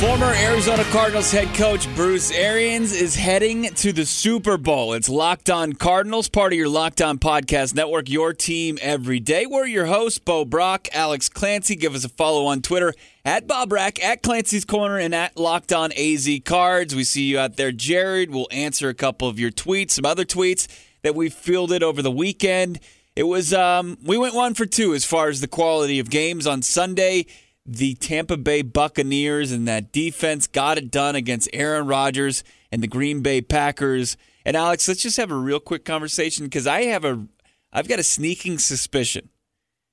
Former Arizona Cardinals head coach Bruce Arians is heading to the Super Bowl. It's Locked On Cardinals, part of your Locked On Podcast Network, your team every day. We're your hosts, Bo Brack, Alex Clancy. Give us a follow on Twitter at Bo Brack, at Clancy's Corner, and at Locked On AZ Cards. We see you out there, Jared. We'll answer a couple of your tweets, some other tweets that we fielded over the weekend. It was, um, we went one for two as far as the quality of games on Sunday the Tampa Bay Buccaneers and that defense got it done against Aaron Rodgers and the Green Bay Packers. And Alex, let's just have a real quick conversation because I have a I've got a sneaking suspicion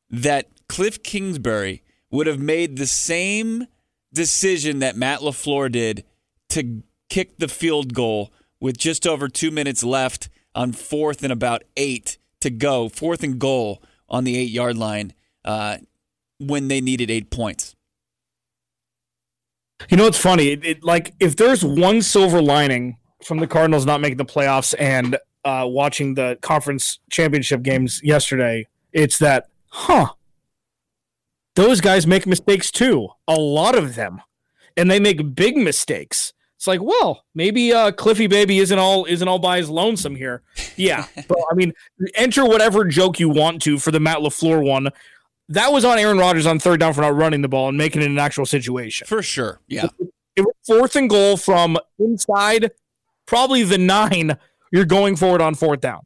that Cliff Kingsbury would have made the same decision that Matt LaFleur did to kick the field goal with just over two minutes left on fourth and about eight to go, fourth and goal on the eight yard line. Uh, when they needed eight points. You know what's funny? It, it, like if there's one silver lining from the Cardinals not making the playoffs and uh, watching the conference championship games yesterday, it's that, huh? Those guys make mistakes too. A lot of them, and they make big mistakes. It's like, well, maybe uh, Cliffy Baby isn't all isn't all by his lonesome here. Yeah, but I mean, enter whatever joke you want to for the Matt LaFleur one that was on Aaron Rodgers on third down for not running the ball and making it an actual situation. For sure. Yeah. It was fourth and goal from inside, probably the nine. You're going forward on fourth down.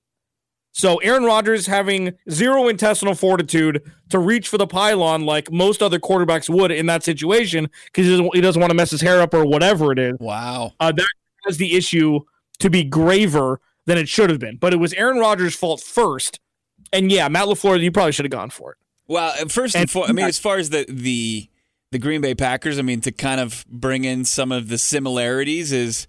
So Aaron Rodgers having zero intestinal fortitude to reach for the pylon like most other quarterbacks would in that situation because he doesn't, he doesn't want to mess his hair up or whatever it is. Wow. Uh, that has the issue to be graver than it should have been. But it was Aaron Rodgers' fault first. And yeah, Matt LaFleur, you probably should have gone for it. Well, first and, and foremost, I mean, as far as the the the Green Bay Packers, I mean, to kind of bring in some of the similarities is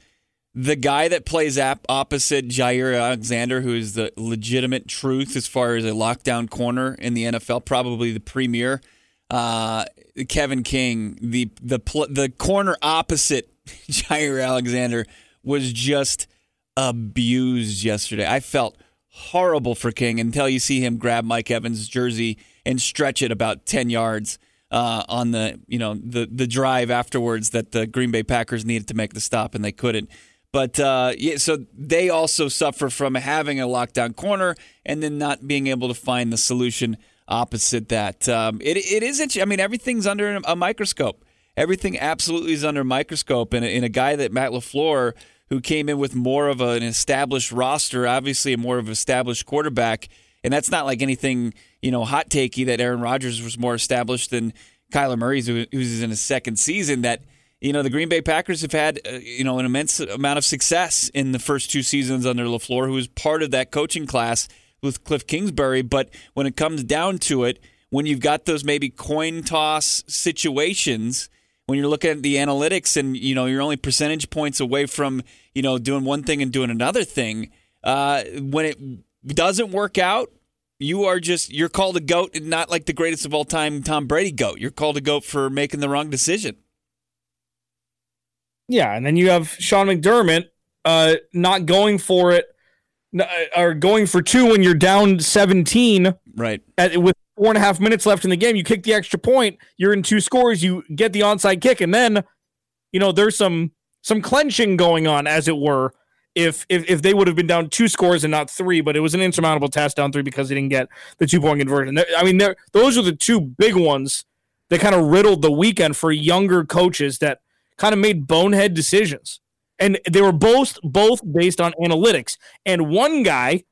the guy that plays ap- opposite Jaire Alexander, who is the legitimate truth as far as a lockdown corner in the NFL, probably the premier. Uh, Kevin King, the the pl- the corner opposite Jaire Alexander, was just abused yesterday. I felt horrible for King until you see him grab Mike Evans' jersey and stretch it about 10 yards uh, on the you know the the drive afterwards that the Green Bay Packers needed to make the stop and they couldn't. But uh, yeah, so they also suffer from having a lockdown corner and then not being able to find the solution opposite that. Um, it it is I mean everything's under a microscope. Everything absolutely is under a microscope, and in a guy that Matt LaFleur, who came in with more of an established roster, obviously a more of an established quarterback, and that's not like anything you know, hot takey that Aaron Rodgers was more established than Kyler Murray, who's in his second season. That you know the Green Bay Packers have had uh, you know an immense amount of success in the first two seasons under LaFleur, who was part of that coaching class with Cliff Kingsbury. But when it comes down to it, when you've got those maybe coin toss situations, when you're looking at the analytics and you know you're only percentage points away from you know doing one thing and doing another thing, uh, when it doesn't work out you are just you're called a goat and not like the greatest of all time Tom Brady goat. You're called a goat for making the wrong decision. Yeah, and then you have Sean McDermott uh, not going for it uh, or going for two when you're down 17. Right. At, with four and a half minutes left in the game, you kick the extra point. You're in two scores. You get the onside kick, and then you know there's some some clenching going on, as it were if if, if they would have been down two scores and not three, but it was an insurmountable task down three because they didn't get the two point conversion. I mean, those are the two big ones that kind of riddled the weekend for younger coaches that kind of made bonehead decisions, and they were both both based on analytics. And one guy,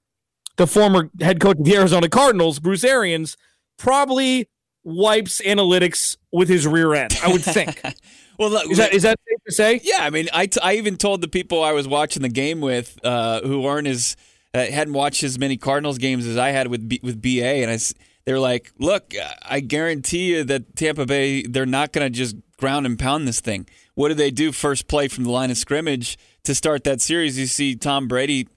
the former head coach of the Arizona Cardinals, Bruce Arians, probably wipes analytics with his rear end. I would think. Well, is that is that safe to say? Yeah, I mean, I, t- I even told the people I was watching the game with uh, who aren't as uh, hadn't watched as many Cardinals games as I had with B- with BA, and I they're like, look, I guarantee you that Tampa Bay they're not going to just ground and pound this thing. What do they do first play from the line of scrimmage to start that series? You see Tom Brady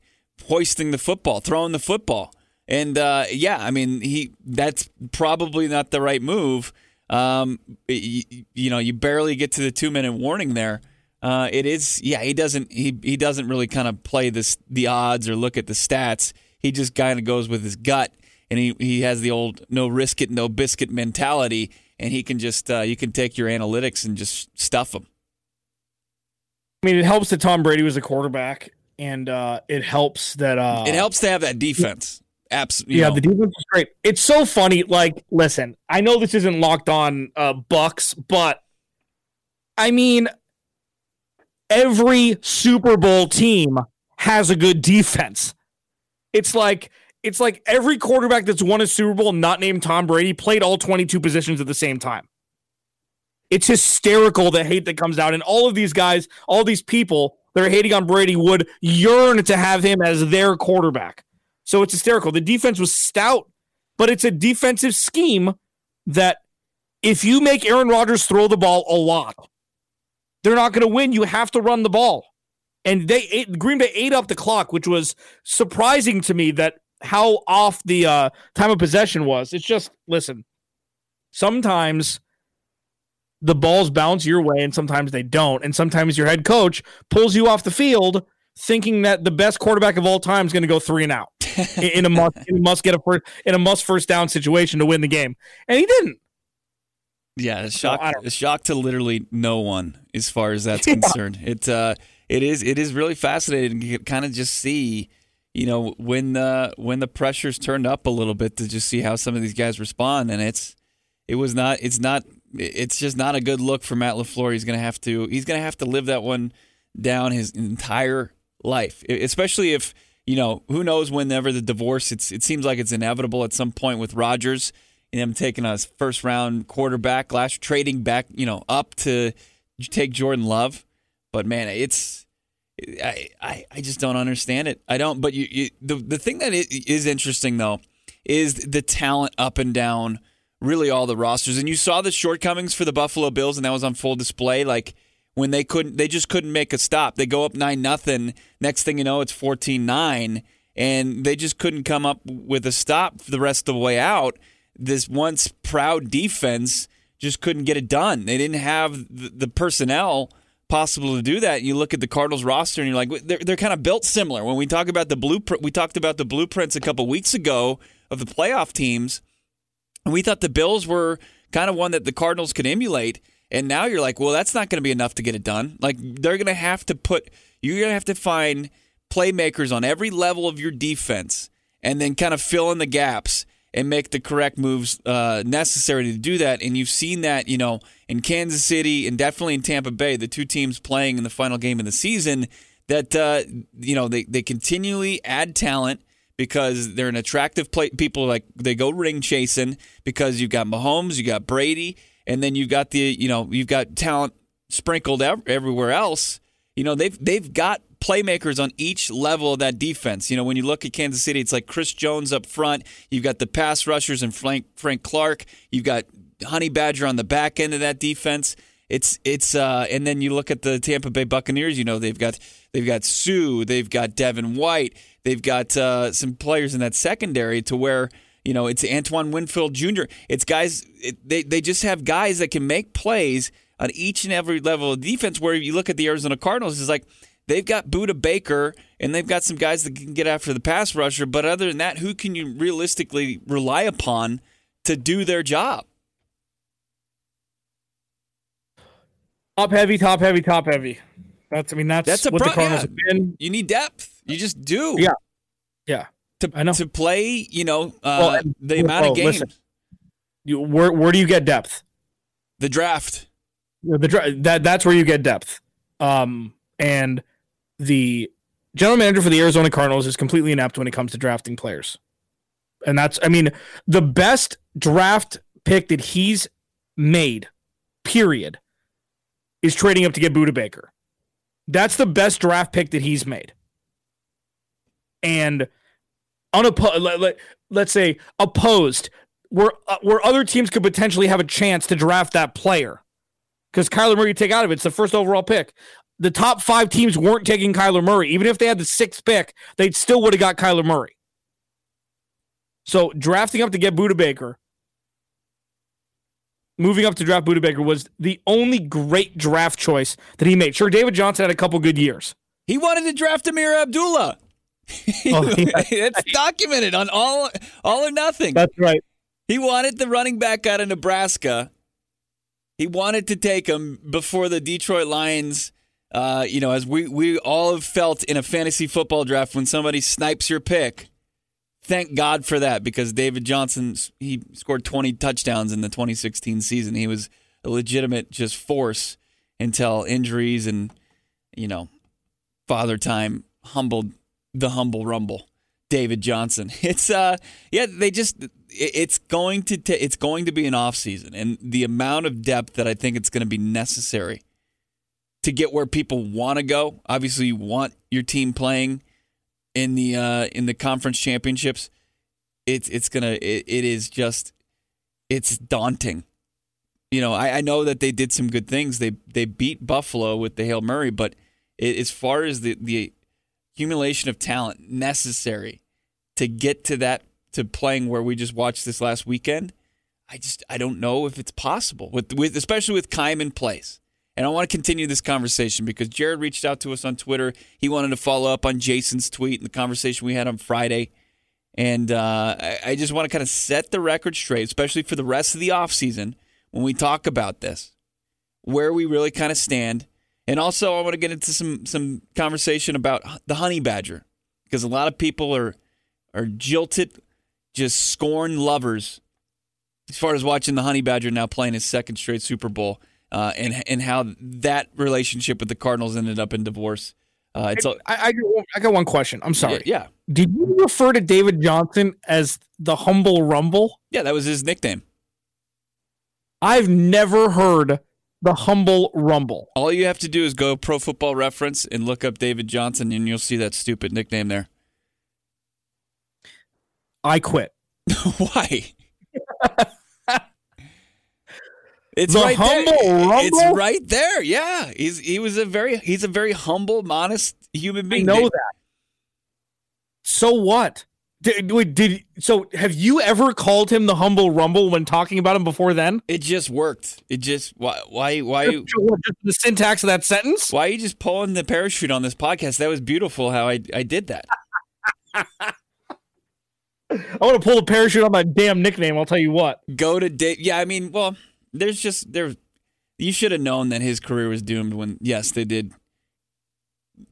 hoisting the football, throwing the football. And uh, yeah, I mean, he that's probably not the right move. Um, you, you know, you barely get to the two minute warning there. Uh, it is, yeah. He doesn't. He he doesn't really kind of play this the odds or look at the stats. He just kind of goes with his gut, and he he has the old no risk it, no biscuit mentality, and he can just uh, you can take your analytics and just stuff them. I mean, it helps that Tom Brady was a quarterback, and uh, it helps that uh, it helps to have that defense. Absolutely, yeah, know. the defense is great. It's so funny. Like, listen, I know this isn't locked on uh, Bucks, but I mean, every Super Bowl team has a good defense. It's like it's like every quarterback that's won a Super Bowl not named Tom Brady played all 22 positions at the same time. It's hysterical the hate that comes out and all of these guys, all these people that are hating on Brady would yearn to have him as their quarterback. So it's hysterical. The defense was stout, but it's a defensive scheme that if you make Aaron Rodgers throw the ball a lot, they're not going to win. You have to run the ball. And they ate, Green Bay ate up the clock, which was surprising to me that how off the uh, time of possession was. It's just listen. Sometimes the balls bounce your way, and sometimes they don't. And sometimes your head coach pulls you off the field thinking that the best quarterback of all time is going to go three and out in a must in a must get a first in a must first down situation to win the game, and he didn't. Yeah, a shock, a shock to literally no one as far as that's yeah. concerned. It uh, it is it is really fascinating to kind of just see, you know, when the when the pressure's turned up a little bit to just see how some of these guys respond, and it's it was not it's not it's just not a good look for Matt LaFleur. He's gonna have to he's gonna have to live that one down his entire life, especially if you know who knows whenever the divorce. It's it seems like it's inevitable at some point with Rodgers and him taking a first round quarterback last trading back you know up to take Jordan Love, but man, it's I, I, I just don't understand it. I don't. But you, you the the thing that is interesting though is the talent up and down really all the rosters. And you saw the shortcomings for the Buffalo Bills, and that was on full display. Like when they couldn't they just couldn't make a stop. They go up nine nothing. Next thing you know, it's 14-9. And they just couldn't come up with a stop the rest of the way out. This once proud defense just couldn't get it done. They didn't have the personnel possible to do that. You look at the Cardinals roster and you're like, they're, they're kind of built similar. When we talk about the blueprint, we talked about the blueprints a couple weeks ago of the playoff teams, and we thought the Bills were kind of one that the Cardinals could emulate. And now you're like, well, that's not going to be enough to get it done. Like they're going to have to put, you're going to have to find playmakers on every level of your defense and then kind of fill in the gaps and make the correct moves uh, necessary to do that. And you've seen that, you know, in Kansas City and definitely in Tampa Bay, the two teams playing in the final game of the season, that, uh, you know, they, they continually add talent because they're an attractive play. People like they go ring chasing because you've got Mahomes, you got Brady, and then you've got the you know you've got talent sprinkled ev- everywhere else. You know they've they've got playmakers on each level of that defense. You know when you look at Kansas City, it's like Chris Jones up front. You've got the pass rushers and Frank Frank Clark. You've got Honey Badger on the back end of that defense. It's it's uh, and then you look at the Tampa Bay Buccaneers. You know they've got they've got Suh, they've got Devin White, they've got uh, some players in that secondary to where you know, it's Antoine Winfield Jr. It's guys. It, they they just have guys that can make plays on each and every level of defense. Where you look at the Arizona Cardinals, is like they've got Budda Baker and they've got some guys that can get after the pass rusher. But other than that, who can you realistically rely upon to do their job? Top heavy, top heavy, top heavy. That's I mean that's, that's a what pro- the Cardinals yeah. have been. You need depth. You just do. Yeah. Yeah to, I know. to play, you know, uh, well, the amount of games. Listen, you, where where do you get depth? The draft. The dra- that that's where you get depth. Um, and the general manager for the Arizona Cardinals is completely inept when it comes to drafting players. And that's, I mean, the best draft pick that he's made, period, is trading up to get Budda Baker. That's the best draft pick that he's made. And unopposed, let, let, let's say opposed, where uh, where other teams could potentially have a chance to draft that player, because Kyler Murray take out of it, it's the first overall pick. The top five teams weren't taking Kyler Murray, even if they had the sixth pick, they still would have got Kyler Murray. So drafting up to get Budda Baker, moving up to draft Budda Baker was the only great draft choice that he made. Sure, David Johnson had a couple good years. He wanted to draft Ameer Abdullah. Oh, yeah. it's documented on all all or nothing. That's right. He wanted the running back out of Nebraska. He wanted to take him before the Detroit Lions. Uh, you know, as we we all have felt in a fantasy football draft when somebody snipes your pick. Thank God for that because David Johnson he scored 20 touchdowns in the 2016 season. He was a legitimate just force until injuries and you know father time humbled the humble rumble. David Johnson. It's uh yeah, they just it's going to t- it's going to be an off season and the amount of depth that I think it's going to be necessary to get where people want to go. Obviously, you want your team playing in the uh in the conference championships. It's it's going to it, is just it's daunting. You know, I, I know that they did some good things. They they beat Buffalo with the Hail Murray, but it, as far as the the accumulation of talent necessary to get to that to playing where we just watched this last weekend, I just I don't know if it's possible with with especially with Keim in place. And I want to continue this conversation because Jared reached out to us on Twitter. He wanted to follow up on Jason's tweet and the conversation we had on Friday. And uh, I, I just want to kind of set the record straight, especially for the rest of the offseason when we talk about this, where we really kind of stand. And also, I want to get into some some conversation about the honey badger because a lot of people are are jilted, just scorn lovers as far as watching the Honey Badger now playing his second straight Super Bowl uh, and and how that relationship with the Cardinals ended up in divorce. Uh, it's I, I, I, got one question. I'm sorry. Yeah, yeah. Did you refer to David Johnson as the Humble Rumble? Yeah, that was his nickname. I've never heard the Humble Rumble. All you have to do is go Pro Football Reference and look up David Johnson, and you'll see that stupid nickname there. I quit. Why? it's the right humble there. Rumble? It's right there. Yeah, he's he was a very he's a very humble, modest human being. I know that. So what? Did, did so? Have you ever called him the humble rumble when talking about him before? Then it just worked. It just why why why just, just the syntax of that sentence? Why are you just pulling the parachute on this podcast? That was beautiful. How I I did that. I want to pull the parachute on my damn nickname. I'll tell you what. Go to Dave. Yeah, I mean, well, there's just there. You should have known that his career was doomed when yes, they did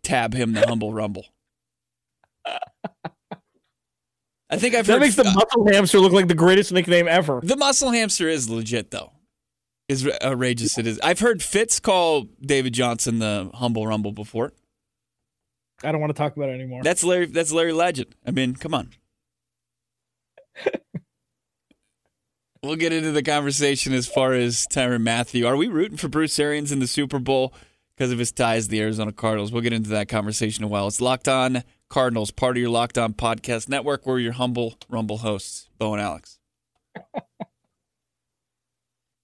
tab him the humble rumble. I think I've that heard, makes the muscle hamster look like the greatest nickname ever. The muscle hamster is legit though. Is outrageous it is. I've heard Fitz call David Johnson the humble rumble before. I don't want to talk about it anymore. That's Larry. That's Larry Legend. I mean, come on. we'll get into the conversation as far as Tyrann Mathieu. Are we rooting for Bruce Arians in the Super Bowl because of his ties to the Arizona Cardinals? We'll get into that conversation a while. It's Locked On Cardinals, part of your Locked On Podcast Network. We're your humble Rumble hosts, Bo and Alex.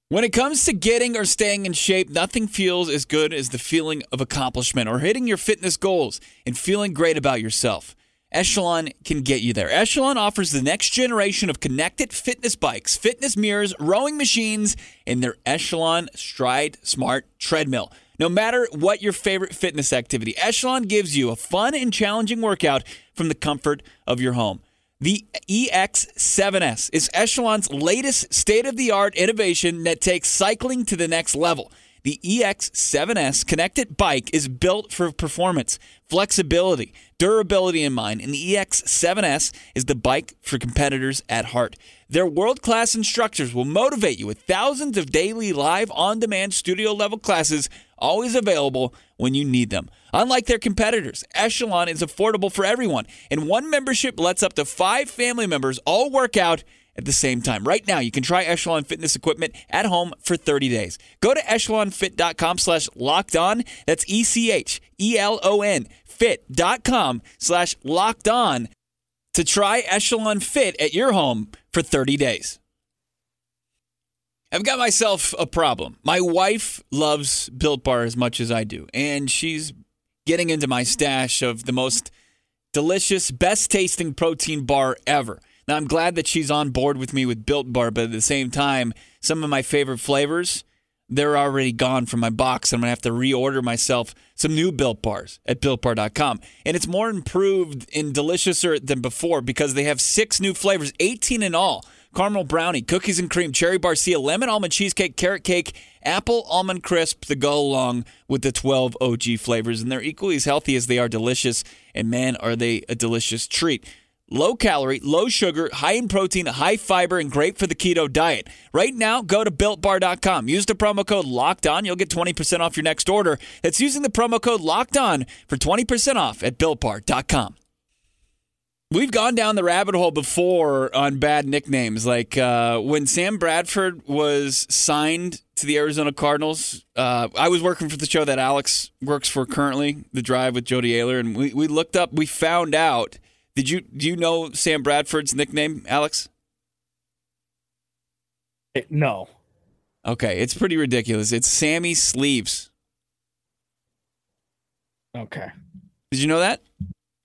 When it comes to getting or staying in shape, nothing feels as good as the feeling of accomplishment or hitting your fitness goals and feeling great about yourself. Echelon can get you there. Echelon offers the next generation of connected fitness bikes, fitness mirrors, rowing machines, and their Echelon Stride Smart treadmill. No matter what your favorite fitness activity, Echelon gives you a fun and challenging workout from the comfort of your home. The EX7S is Echelon's latest state of the art innovation that takes cycling to the next level. The EX7S connected bike is built for performance, flexibility, durability in mind, and the EX7S is the bike for competitors at heart. Their world class instructors will motivate you with thousands of daily live on demand studio level classes always available when you need them. Unlike their competitors, Echelon is affordable for everyone, and one membership lets up to five family members all work out at the same time. Right now, you can try Echelon fitness equipment at home for 30 days. Go to echelonfit.com slash locked on. That's E-C-H-E-L-O-N fit.com slash locked on to try Echelon Fit at your home for 30 days. I've got myself a problem. My wife loves Built Bar as much as I do, and she's getting into my stash of the most delicious, best tasting protein bar ever Now, I'm glad that she's on board with me with Built Bar, but at the same time, some of my favorite flavors, they're already gone from my box. I'm going to have to reorder myself some new Built Bars at BuiltBar.com. And it's more improved and deliciouser than before because they have six new flavors, 18 in all caramel brownie, cookies and cream, cherry barcia, lemon almond cheesecake, carrot cake, apple almond crisp to go along with the 12 OG flavors. And they're equally as healthy as they are delicious. And man, are they a delicious treat. Low calorie, low sugar, high in protein, high fiber, and great for the keto diet. Right now, go to builtbar.com. Use the promo code locked on. You'll get 20% off your next order. That's using the promo code locked on for 20% off at builtbar.com. We've gone down the rabbit hole before on bad nicknames. Like uh, when Sam Bradford was signed to the Arizona Cardinals, uh, I was working for the show that Alex works for currently, The Drive with Jody Oehler, and we, we looked up, we found out. Did you do you know Sam Bradford's nickname, Alex? No. Okay, it's pretty ridiculous. It's Sammy Sleeves. Okay. Did you know that?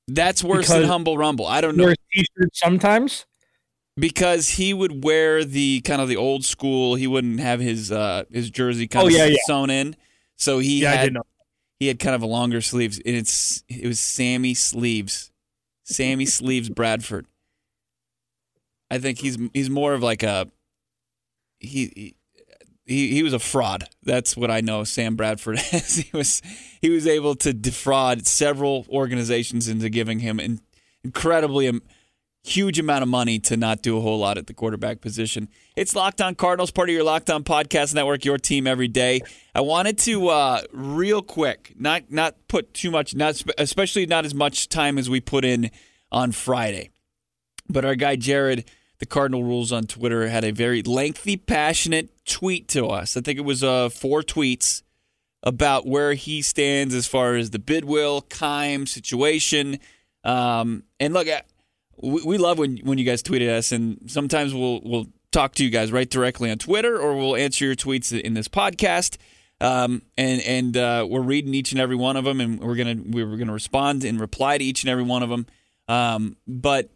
That's worse Because- than Humble Rumble. I don't know. T-shirts sometimes. because he would wear the kind of the old school. He wouldn't have his uh his jersey kind Oh, of yeah, yeah. sewn in, so he Yeah, had he had kind of a longer sleeves. And it's it was Sammy Sleeves, Sammy Sleeves Bradford. I think he's he's more of like a he. He, he he was a fraud. That's what I know Sam Bradford as. He was he was able to defraud several organizations into giving him an incredibly um, huge amount of money to not do a whole lot at the quarterback position. It's Locked On Cardinals, part of your Locked On Podcast Network, your team every day. I wanted to uh, real quick, not not put too much, not especially not as much time as we put in on Friday, but our guy Jared, the Cardinal Rules on Twitter, had a very lengthy, passionate tweet to us. I think it was uh, four tweets about where he stands as far as the Bidwill Keim situation. Um, and look, we, we love when when you guys tweet at us, and sometimes we'll we'll talk to you guys right directly on Twitter, or we'll answer your tweets in this podcast. Um, and and uh, we're reading each and every one of them, and we're gonna we're gonna respond and reply to each and every one of them. Um, but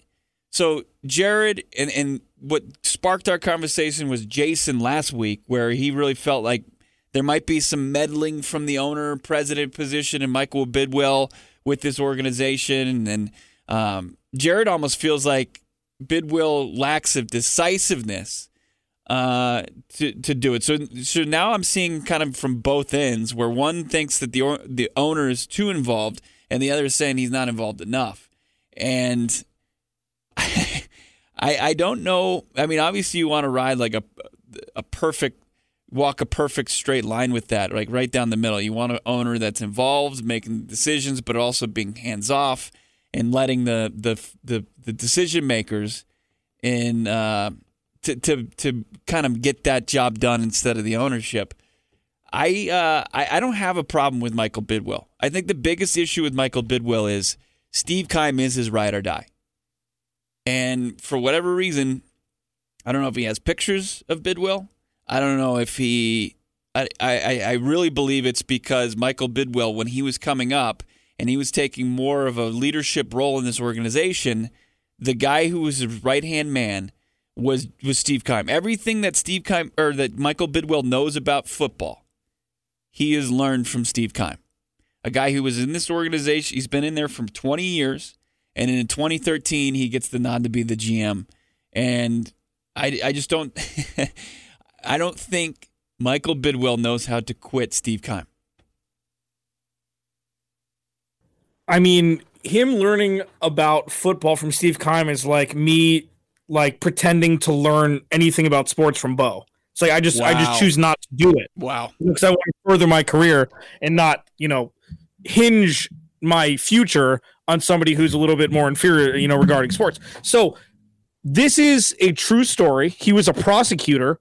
so Jared and and what sparked our conversation was Jason last week, where he really felt like there might be some meddling from the owner president position and Michael Bidwill with this organization, and um, Jared almost feels like Bidwill lacks of decisiveness uh, to to do it. So so now I'm seeing kind of from both ends, where one thinks that the the owner is too involved, and the other is saying he's not involved enough, and. I, I don't know. I mean, obviously, you want to ride like a a perfect walk a perfect straight line with that, like right down the middle. You want an owner that's involved, making decisions, but also being hands off and letting the the the, the decision makers in uh, to to to kind of get that job done instead of the ownership. I, uh, I I don't have a problem with Michael Bidwill. I think the biggest issue with Michael Bidwill is Steve Keim is his ride or die. And for whatever reason, I don't know if he has pictures of Bidwill. I don't know if he. I, I, I really believe it's because Michael Bidwill, when he was coming up and he was taking more of a leadership role in this organization, the guy who was his right hand man was was Steve Keim. Everything that Steve Keim or that Michael Bidwill knows about football, he has learned from Steve Keim, a guy who was in this organization. He's been in there for 20 years. And in 2013, he gets the nod to be the GM. And I, I just don't, I don't think Michael Bidwill knows how to quit Steve Keim. I mean, him learning about football from Steve Keim is like me like pretending to learn anything about sports from Bo. It's like I just I just choose not to do it Wow. because I want to further my career and not, you know, hinge my future on somebody who's a little bit more inferior, you know, regarding sports. So this is a true story. He was a prosecutor,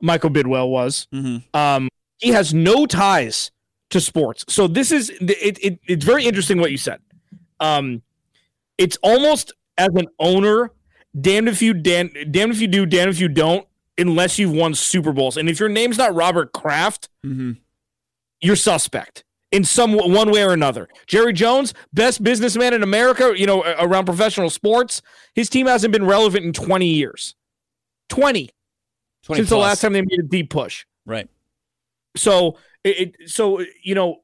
Michael Bidwill was. hmm Um, he has no ties to sports. So this is it, it it's very interesting what you said. Um, it's almost as an owner, damned if you damn, damned if you do, damned if you don't, unless you've won Super Bowls. And if your name's not Robert Kraft, mm-hmm. you're suspect. In some one way or another. Jerry Jones, best businessman in America, you know, around professional sports. His team hasn't been relevant in 20 years. 20. 20 since plus. the last time they made a deep push. Right. So it, so you know,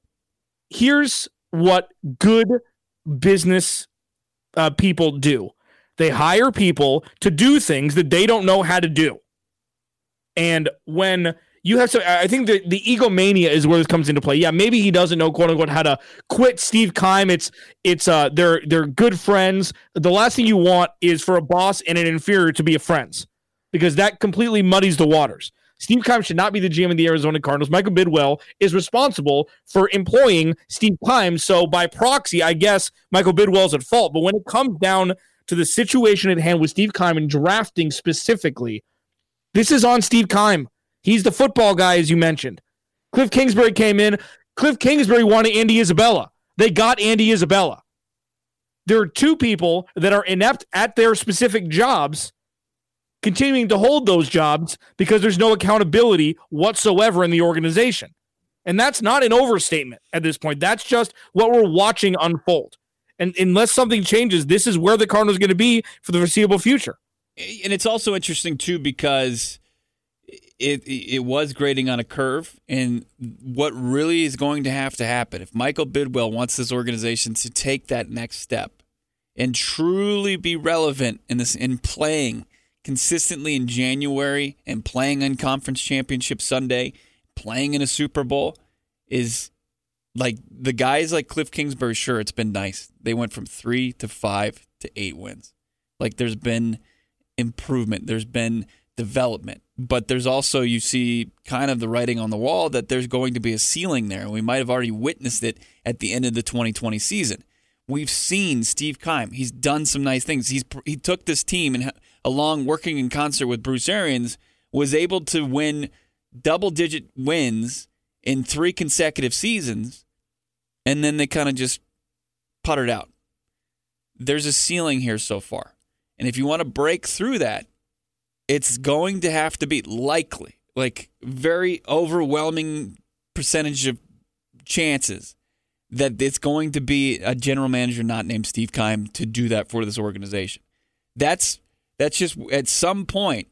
here's what good business uh, people do. They hire people to do things that they don't know how to do. And when you have to, I think the, the egomania is where this comes into play. Yeah, maybe he doesn't know quote unquote how to quit Steve Keim. It's it's uh they're they're good friends. The last thing you want is for a boss and an inferior to be friends because that completely muddies the waters. Steve Keim should not be the GM of the Arizona Cardinals. Michael Bidwill is responsible for employing Steve Keim. So by proxy, I guess Michael Bidwill is at fault. But when it comes down to the situation at hand with Steve Keim and drafting specifically, this is on Steve Keim. He's the football guy, as you mentioned. Cliff Kingsbury came in. Cliff Kingsbury wanted Andy Isabella. They got Andy Isabella. There are two people that are inept at their specific jobs continuing to hold those jobs because there's no accountability whatsoever in the organization. And that's not an overstatement at this point. That's just what we're watching unfold. And unless something changes, this is where the Cardinals are going to be for the foreseeable future. And it's also interesting too because it it was grading on a curve, and what really is going to have to happen if Michael Bidwill wants this organization to take that next step and truly be relevant in this in playing consistently in January and playing on Conference Championship Sunday, playing in a Super Bowl is like the guys like Cliff Kingsbury. Sure, it's been nice. They went from three to five to eight wins. Like there's been improvement, there's been development, but there's also you see kind of the writing on the wall that there's going to be a ceiling there. And we might have already witnessed it at the end of the 2020 season. We've seen Steve Keim. He's done some nice things. He's he took this team and along working in concert with Bruce Arians, was able to win double digit wins in three consecutive seasons, and then they kind of just puttered out. There's a ceiling here so far. And if you want to break through that, it's going to have to be likely, like very overwhelming percentage of chances that it's going to be a general manager not named Steve Keim to do that for this organization. That's that's just at some point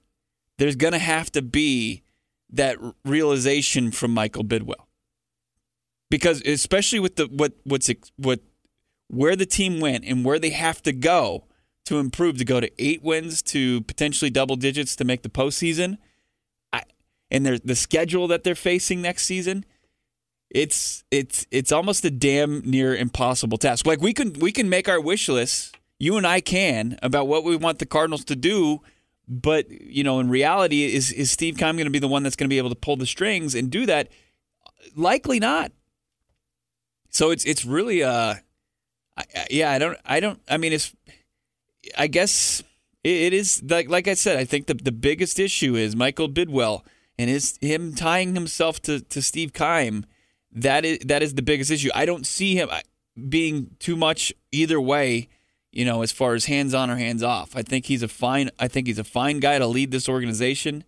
there's going to have to be that realization from Michael Bidwill. Because especially with the what what's what where the team went and where they have to go to improve to go to eight wins to potentially double digits to make the postseason, I, and the schedule that they're facing next season, it's it's it's almost a damn near impossible task. Like we can we can make our wish lists you and I can about what we want the Cardinals to do. But you know, in reality, is is Steve Keim going to be the one that's going to be able to pull the strings and do that? Likely not. So it's it's really uh, I, yeah. I don't I don't. I mean, it's I guess it, is like like I said. I think the the biggest issue is Michael Bidwill and his him tying himself to to Steve Keim. That is that is the biggest issue. I don't see him being too much either way you know, as far as hands on or hands off. I think he's a fine. I think he's a fine guy to lead this organization.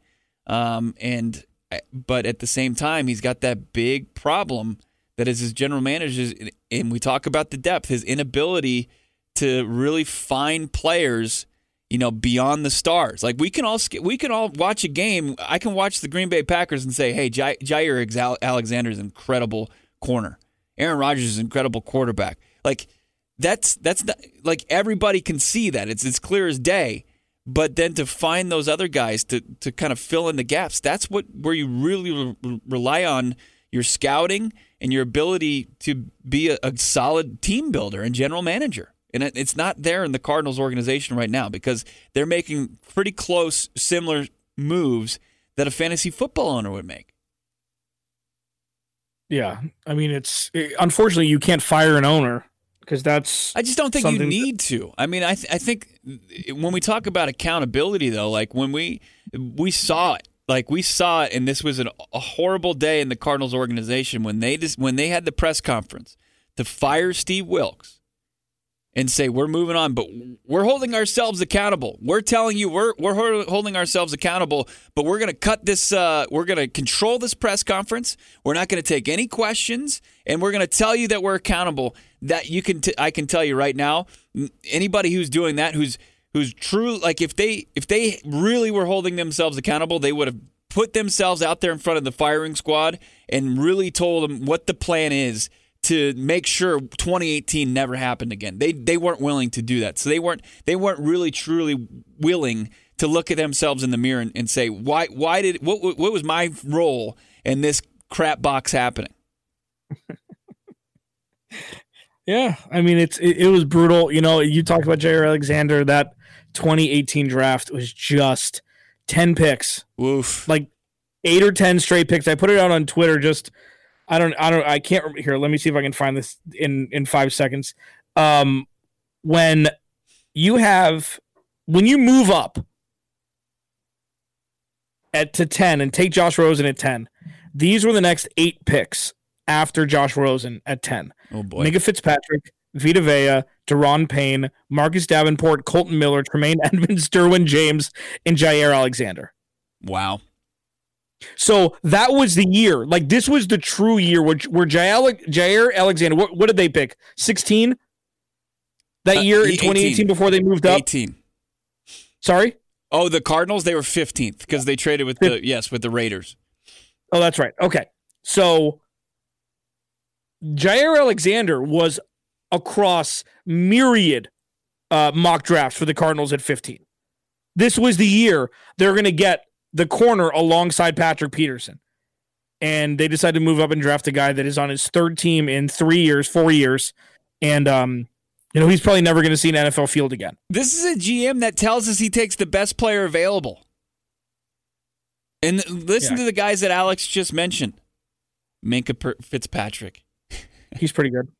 Um, and but at the same time, he's got that big problem that is his general manager. And we talk about the depth, his inability to really find players. You know, beyond the stars. Like we can all we can all watch a game. I can watch the Green Bay Packers and say, "Hey, Jaire Alexander is incredible corner. Aaron Rodgers is incredible quarterback." Like that's that's not, like everybody can see that it's it's clear as day. But then to find those other guys to to kind of fill in the gaps, that's what where you really re- rely on your scouting and your ability to be a, a solid team builder and general manager. And it's not there in the Cardinals organization right now because they're making pretty close, similar moves that a fantasy football owner would make. Yeah, I mean, it's it, unfortunately you can't fire an owner because that's. I just don't think you need to. I mean, I th- I think when we talk about accountability, though, like when we we saw it, like we saw it, and this was an, a horrible day in the Cardinals organization when they just when they had the press conference to fire Steve Wilks, and say we're moving on, but we're holding ourselves accountable. We're telling you we're we're holding ourselves accountable, but we're going to cut this. Uh, we're going to control this press conference. We're not going to take any questions, and we're going to tell you that we're accountable. That you can, t- I can tell you right now. Anybody who's doing that, who's who's true, like if they if they really were holding themselves accountable, they would have put themselves out there in front of the firing squad and really told them what the plan is to make sure 2018 never happened again. They they weren't willing to do that. So they weren't they weren't really truly willing to look at themselves in the mirror and, and say why why did what what was my role in this crap box happening? yeah, I mean it's it, it was brutal. You know, you talked about Jaire Alexander that 2018 draft was just 10 picks. Like 8 or 10 straight picks. I put it out on Twitter just I don't I don't I can't remember here. Let me see if I can find this in in 5 seconds. Um when you have when you move up at to 10 and take Josh Rosen at 10. These were the next 8 picks after Josh Rosen at 10. Oh boy. Minkah Fitzpatrick, Vita Vea, Daron Payne, Marcus Davenport, Kolton Miller, Tremaine Edmunds, Derwin James, and Jaire Alexander. Wow. So that was the year. Like this was the true year where, where Jaire Alexander, what, what, did they pick? 16? That uh, year in 2018 before they moved up? 18. Sorry? Oh, the Cardinals, they were 15th because they traded with the, yes, with the Raiders. Oh, that's right. Okay. So Jaire Alexander was across myriad uh, mock drafts for the Cardinals at 15. This was the year they're going to get the corner alongside Patrick Peterson. And they decided to move up and draft a guy that is on his third team in three years, four years. And, um, you know, he's probably never going to see an NFL field again. This is a GM that tells us he takes the best player available. And listen yeah. to the guys that Alex just mentioned Minkah Fitzpatrick, He's pretty good.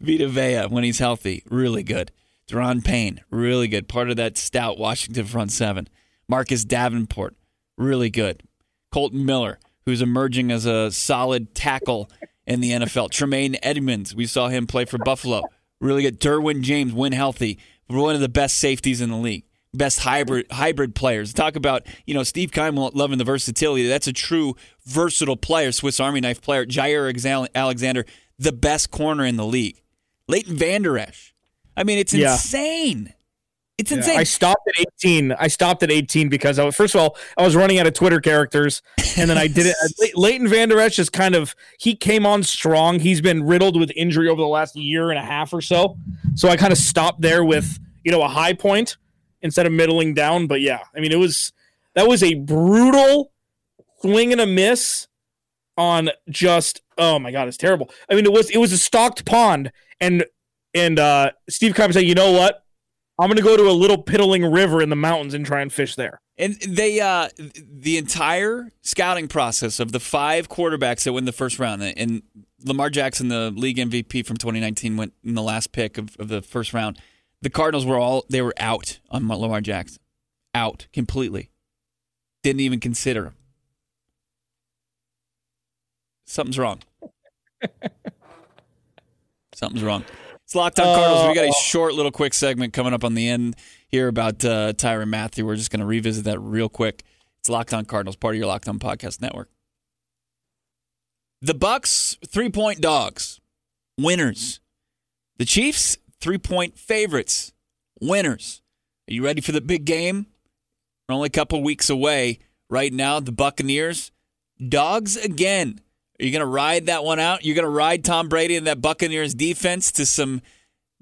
Vita Vea, when he's healthy, really good. Daron Payne, really good. Part of that stout Washington front seven. Marcus Davenport, really good. Kolton Miller, who's emerging as a solid tackle in the NFL. Tremaine Edmunds, we saw him play for Buffalo. Really good. Derwin James, when healthy, one of the best safeties in the league. Best hybrid hybrid players. Talk about, you know, Steve Keim loving the versatility. That's a true versatile player, Swiss Army knife player. Jaire Alexander, the best corner in the league. Leighton Vander Esch. I mean, it's yeah. insane. It's yeah, insane. I stopped at 18. I stopped at 18 because I was, first of all, I was running out of Twitter characters, and then I did it. Leighton Vander Esch is kind of he came on strong. He's been riddled with injury over the last year and a half or so. So I kind of stopped there with you know a high point instead of middling down. But yeah, I mean it was that was a brutal swing and a miss on just oh my god, it's terrible. I mean, it was it was a stocked pond, and and uh, Steve Keim said, you know what? I'm going to go to a little piddling river in the mountains and try and fish there. And they, uh, the entire scouting process of the five quarterbacks that win the first round, and Lamar Jackson, the league MVP from 2019, went in the last pick of, of the first round. The Cardinals were all they were out on Lamar Jackson, out completely. Didn't even consider him something's wrong. something's wrong. It's Locked on Cardinals. We got a uh, short little quick segment coming up on the end here about uh, Tyrann Mathieu. We're just going to revisit that real quick. It's Locked on Cardinals, part of your Locked on Podcast Network. The Bucks, three point dogs, winners. The Chiefs, three point favorites, winners. Are you ready for the big game? We're only a couple weeks away. Right now, the Buccaneers, dogs again. Are you going to ride that one out? You're going to ride Tom Brady and that Buccaneers defense to some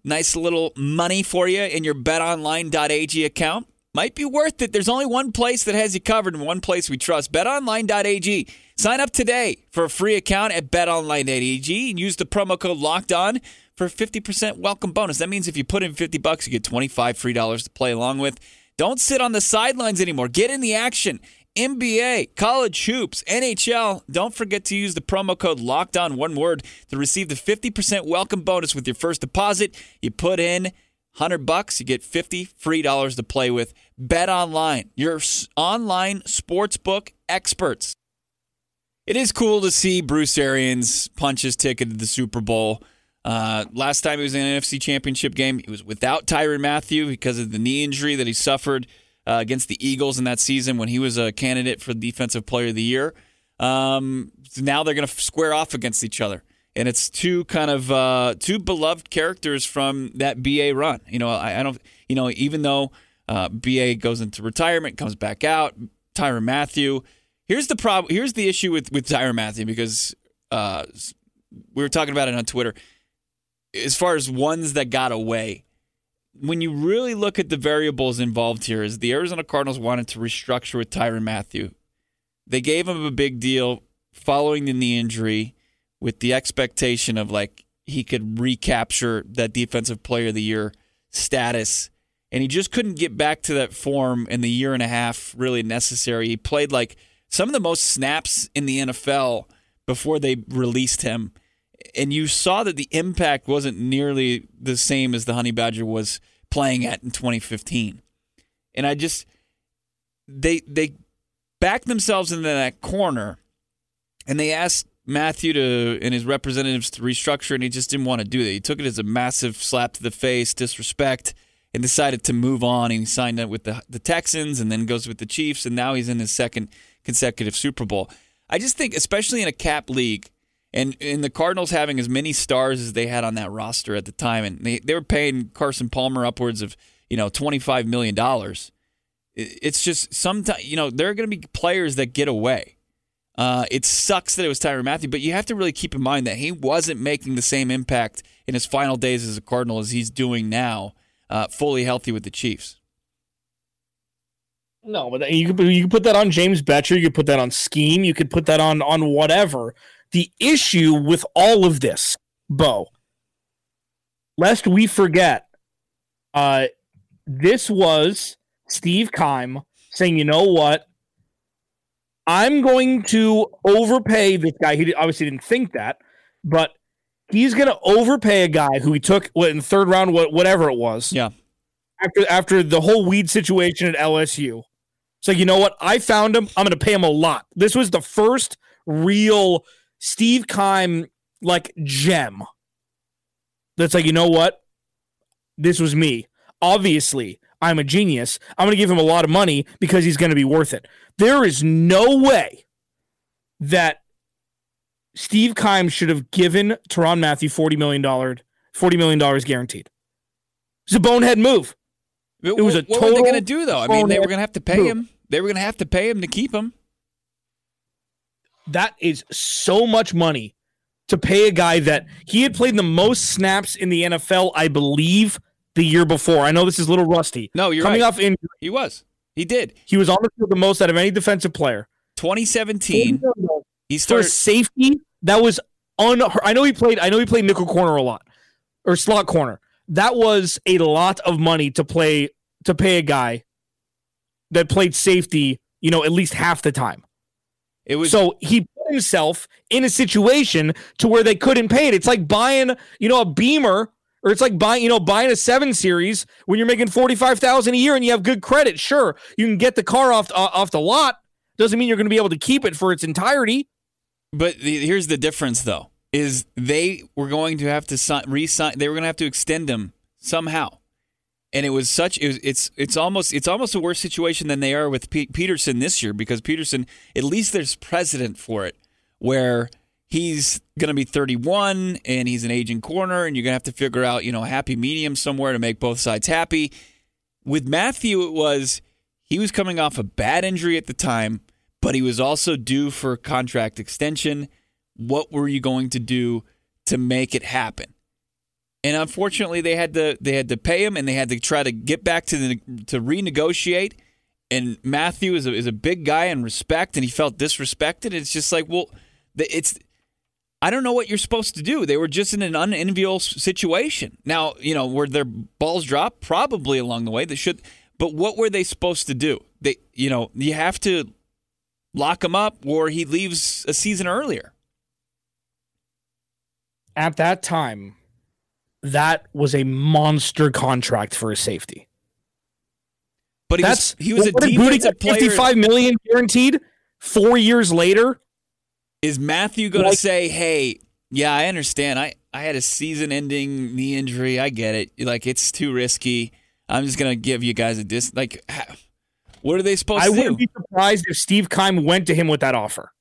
nice little money for you in your betonline.ag account? Might be worth it. There's only one place that has you covered and one place we trust betonline.ag. Sign up today for a free account at betonline.ag and use the promo code locked on for a 50% welcome bonus. That means if you put in 50 bucks, you get 25 free dollars to play along with. Don't sit on the sidelines anymore. Get in the action. NBA, college hoops, NHL. Don't forget to use the promo code locked on one word to receive the 50% welcome bonus with your first deposit. You put in 100 bucks, you get 50 free dollars to play with. Bet online, your online sportsbook experts. It is cool to see Bruce Arians punch his ticket to the Super Bowl. Uh, last time he was in an NFC Championship game, he was without Tyrann Mathieu because of the knee injury that he suffered uh, against the Eagles in that season when he was a candidate for Defensive Player of the Year. Um, now they're going to square off against each other, and it's two kind of uh, two beloved characters from that BA run. You know, I, I don't, you know, even though uh, BA goes into retirement, comes back out, Tyrann Mathieu. Here's the problem. Here's the issue with with Tyrann Mathieu because uh, we were talking about it on Twitter. As far as ones that got away, when you really look at the variables involved here, is the Arizona Cardinals wanted to restructure with Tyrann Mathieu. They gave him a big deal following the knee injury with the expectation of like he could recapture that defensive player of the year status. And he just couldn't get back to that form in the year and a half really necessary. He played like some of the most snaps in the NFL before they released him. And you saw that the impact wasn't nearly the same as the Honey Badger was playing at in 2015. And I just they they backed themselves into that corner and they asked Mathieu to and his representatives to restructure and he just didn't want to do that. He took it as a massive slap to the face, disrespect, and decided to move on and he signed up with the the Texans and then goes with the Chiefs and now he's in his second consecutive Super Bowl. I just think especially in a cap league and in the Cardinals having as many stars as they had on that roster at the time, and they, they were paying Carson Palmer upwards of you know twenty five million dollars. It's just sometimes you know there are going to be players that get away. Uh, it sucks that it was Tyrann Mathieu, but you have to really keep in mind that he wasn't making the same impact in his final days as a Cardinal as he's doing now, uh, fully healthy with the Chiefs. No, but you could you could put that on James Bettcher. You could put that on Scheme. You could put that on on whatever. The issue with all of this, Bo, lest we forget, uh, this was Steve Keim saying, you know what? I'm going to overpay this guy. He obviously didn't think that, but he's going to overpay a guy who he took what, in the third round, whatever it was. Yeah. After after the whole weed situation at LSU. So you know what? I found him. I'm going to pay him a lot. This was the first real Steve Keim like gem. That's like, you know what? This was me. Obviously, I'm a genius. I'm going to give him a lot of money because he's going to be worth it. There is no way that Steve Keim should have given Tyrann Mathieu $40 million, $40 million guaranteed. It's a bonehead move. It was a total. what were they going to do though? I mean, they were going to have to pay move. him. They were going to have to pay him to keep him. That is so much money to pay a guy that he had played the most snaps in the NFL, I believe, the year before. I know this is a little rusty. No, you're coming right. off injury. He was. He did. He was on the field the most out of any defensive player. 2017. He started For safety. That was un. I know he played. I know he played nickel corner a lot, or slot corner. That was a lot of money to play to pay a guy that played safety. You know, at least half the time. It was so he put himself in a situation to where they couldn't pay it. It's like buying, you know, a Beamer or it's like buying, you know, buying a seven series when you're making forty five thousand a year and you have good credit. Sure, you can get the car off uh, off the lot. Doesn't mean you're going to be able to keep it for its entirety. But the, here's the difference, though: is they were going to have to sign, re-sign. They were going to have to extend him somehow, and it was such. It was, it's it's almost it's almost a worse situation than they are with P- Peterson this year because Peterson, at least there's precedent for it, where he's going to be 31 and he's an aging corner and you're going to have to figure out, you know, a happy medium somewhere to make both sides happy. With Mathieu it was he was coming off a bad injury at the time, but he was also due for contract extension. What were you going to do to make it happen? And unfortunately, they had to they had to pay him and they had to try to get back to the to renegotiate. And Mathieu is a, is a big guy in respect, and he felt disrespected. It's just like, well, it's I don't know what you're supposed to do. They were just in an unenviable situation. Now, you know, were their balls dropped? Probably along the way. They should, but what were they supposed to do? They, you know, you have to lock him up, or he leaves a season earlier. At that time, that was a monster contract for a safety. But he That's, was, he was a defensive player. Fifty-five million guaranteed. Four years later, is Mathieu going like, to say, "Hey, Yeah, I understand. I, I had a season ending knee injury. I get it. Like, it's too risky. I'm just going to give you guys a dis. Like, what are they supposed I to do? I wouldn't be surprised if Steve Keim went to him with that offer.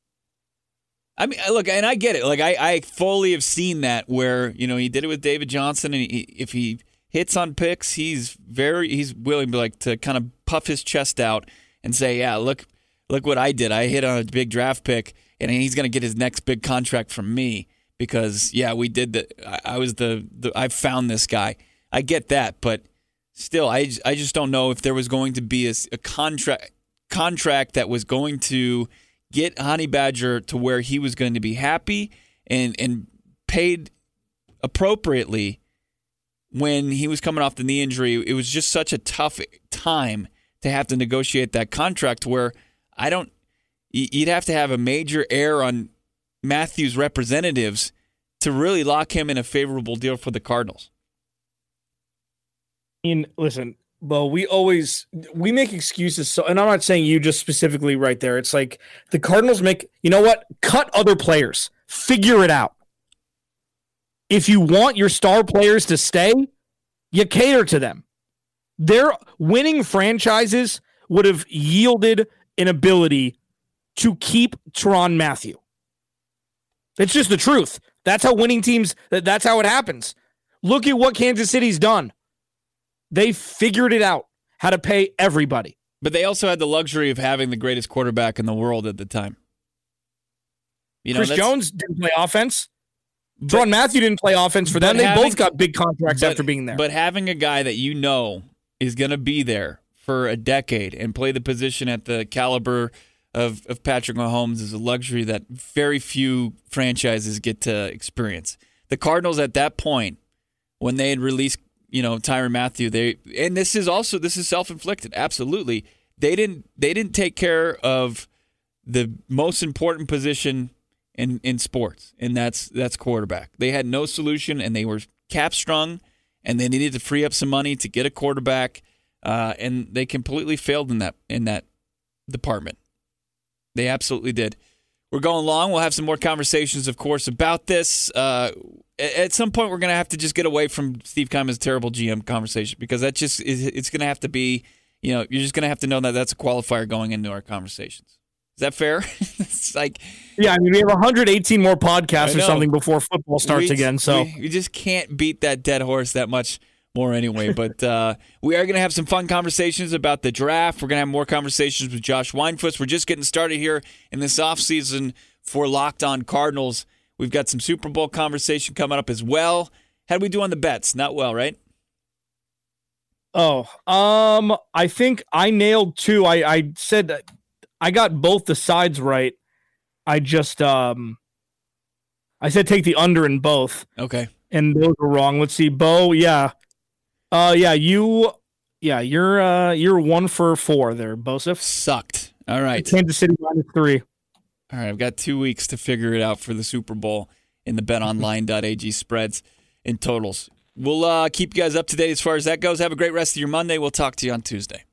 I mean, look, and I get it. Like, I, I fully have seen that where, you know, he did it with David Johnson, and he, if he hits on picks, he's very, he's willing to, like, to kind of puff his chest out and say, yeah, look, look what I did. I hit on a big draft pick, and he's going to get his next big contract from me because, yeah, we did the, I, I was the, the, I found this guy. I get that, but still, I, I just don't know if there was going to be a, a contract contract that was going to get Honey Badger to where he was going to be happy and and paid appropriately when he was coming off the knee injury. It was just such a tough time to have to negotiate that contract where I don't you'd have to have a major error on Mathieu's representatives to really lock him in a favorable deal for the Cardinals. I mean, listen, well, we always we make excuses. So, and I'm not saying you just specifically right there. It's like the Cardinals make. You know what? Cut other players. Figure it out. If you want your star players to stay, you cater to them. Their winning franchises would have yielded an ability to keep Tyrann Mathieu. It's just the truth. That's how winning teams. That's how it happens. Look at what Kansas City's done. They figured it out how to pay everybody. But they also had the luxury of having the greatest quarterback in the world at the time. You know, Chris Jones didn't play offense. Tyrann Mathieu didn't play offense for them. They having, both got big contracts but, after being there. But having a guy that you know is going to be there for a decade and play the position at the caliber of, of Patrick Mahomes is a luxury that very few franchises get to experience. The Cardinals at that point, when they had released you know Tyrann Mathieu. They and this is also this is self inflicted. Absolutely, they didn't they didn't take care of the most important position in in sports, and that's that's quarterback. They had no solution, and they were cap strung, and they needed to free up some money to get a quarterback, uh, and they completely failed in that in that department. They absolutely did. We're going long. We'll have some more conversations, of course, about this. Uh, at some point we're going to have to just get away from Steve Keim's terrible GM conversation because that just is, it's going to have to be, you know, you're just going to have to know that that's a qualifier going into our conversations. Is that fair? it's like, yeah, I mean, we have 118 more podcasts or something before football starts we, again. So we, we, just can't beat that dead horse that much more anyway. but uh, we are going to have some fun conversations about the draft. We're going to have more conversations with Josh Weinfuss. We're just getting started here in this offseason for Locked On Cardinals. We've got some Super Bowl conversation coming up as well. How do we do on the bets? Not well, right? Oh, um, I think I nailed two. I I said I got both the sides right. I just um, I said take the under in both. Okay. And those were wrong. Let's see, Bo. Yeah, uh, yeah, you, yeah, you're uh, you're one for four there, Bosif. Sucked. All right. Kansas City minus three. All right, I've got two weeks to figure it out for the Super Bowl in the betonline.ag spreads and totals. We'll uh, keep you guys up to date as far as that goes. Have a great rest of your Monday. We'll talk to you on Tuesday.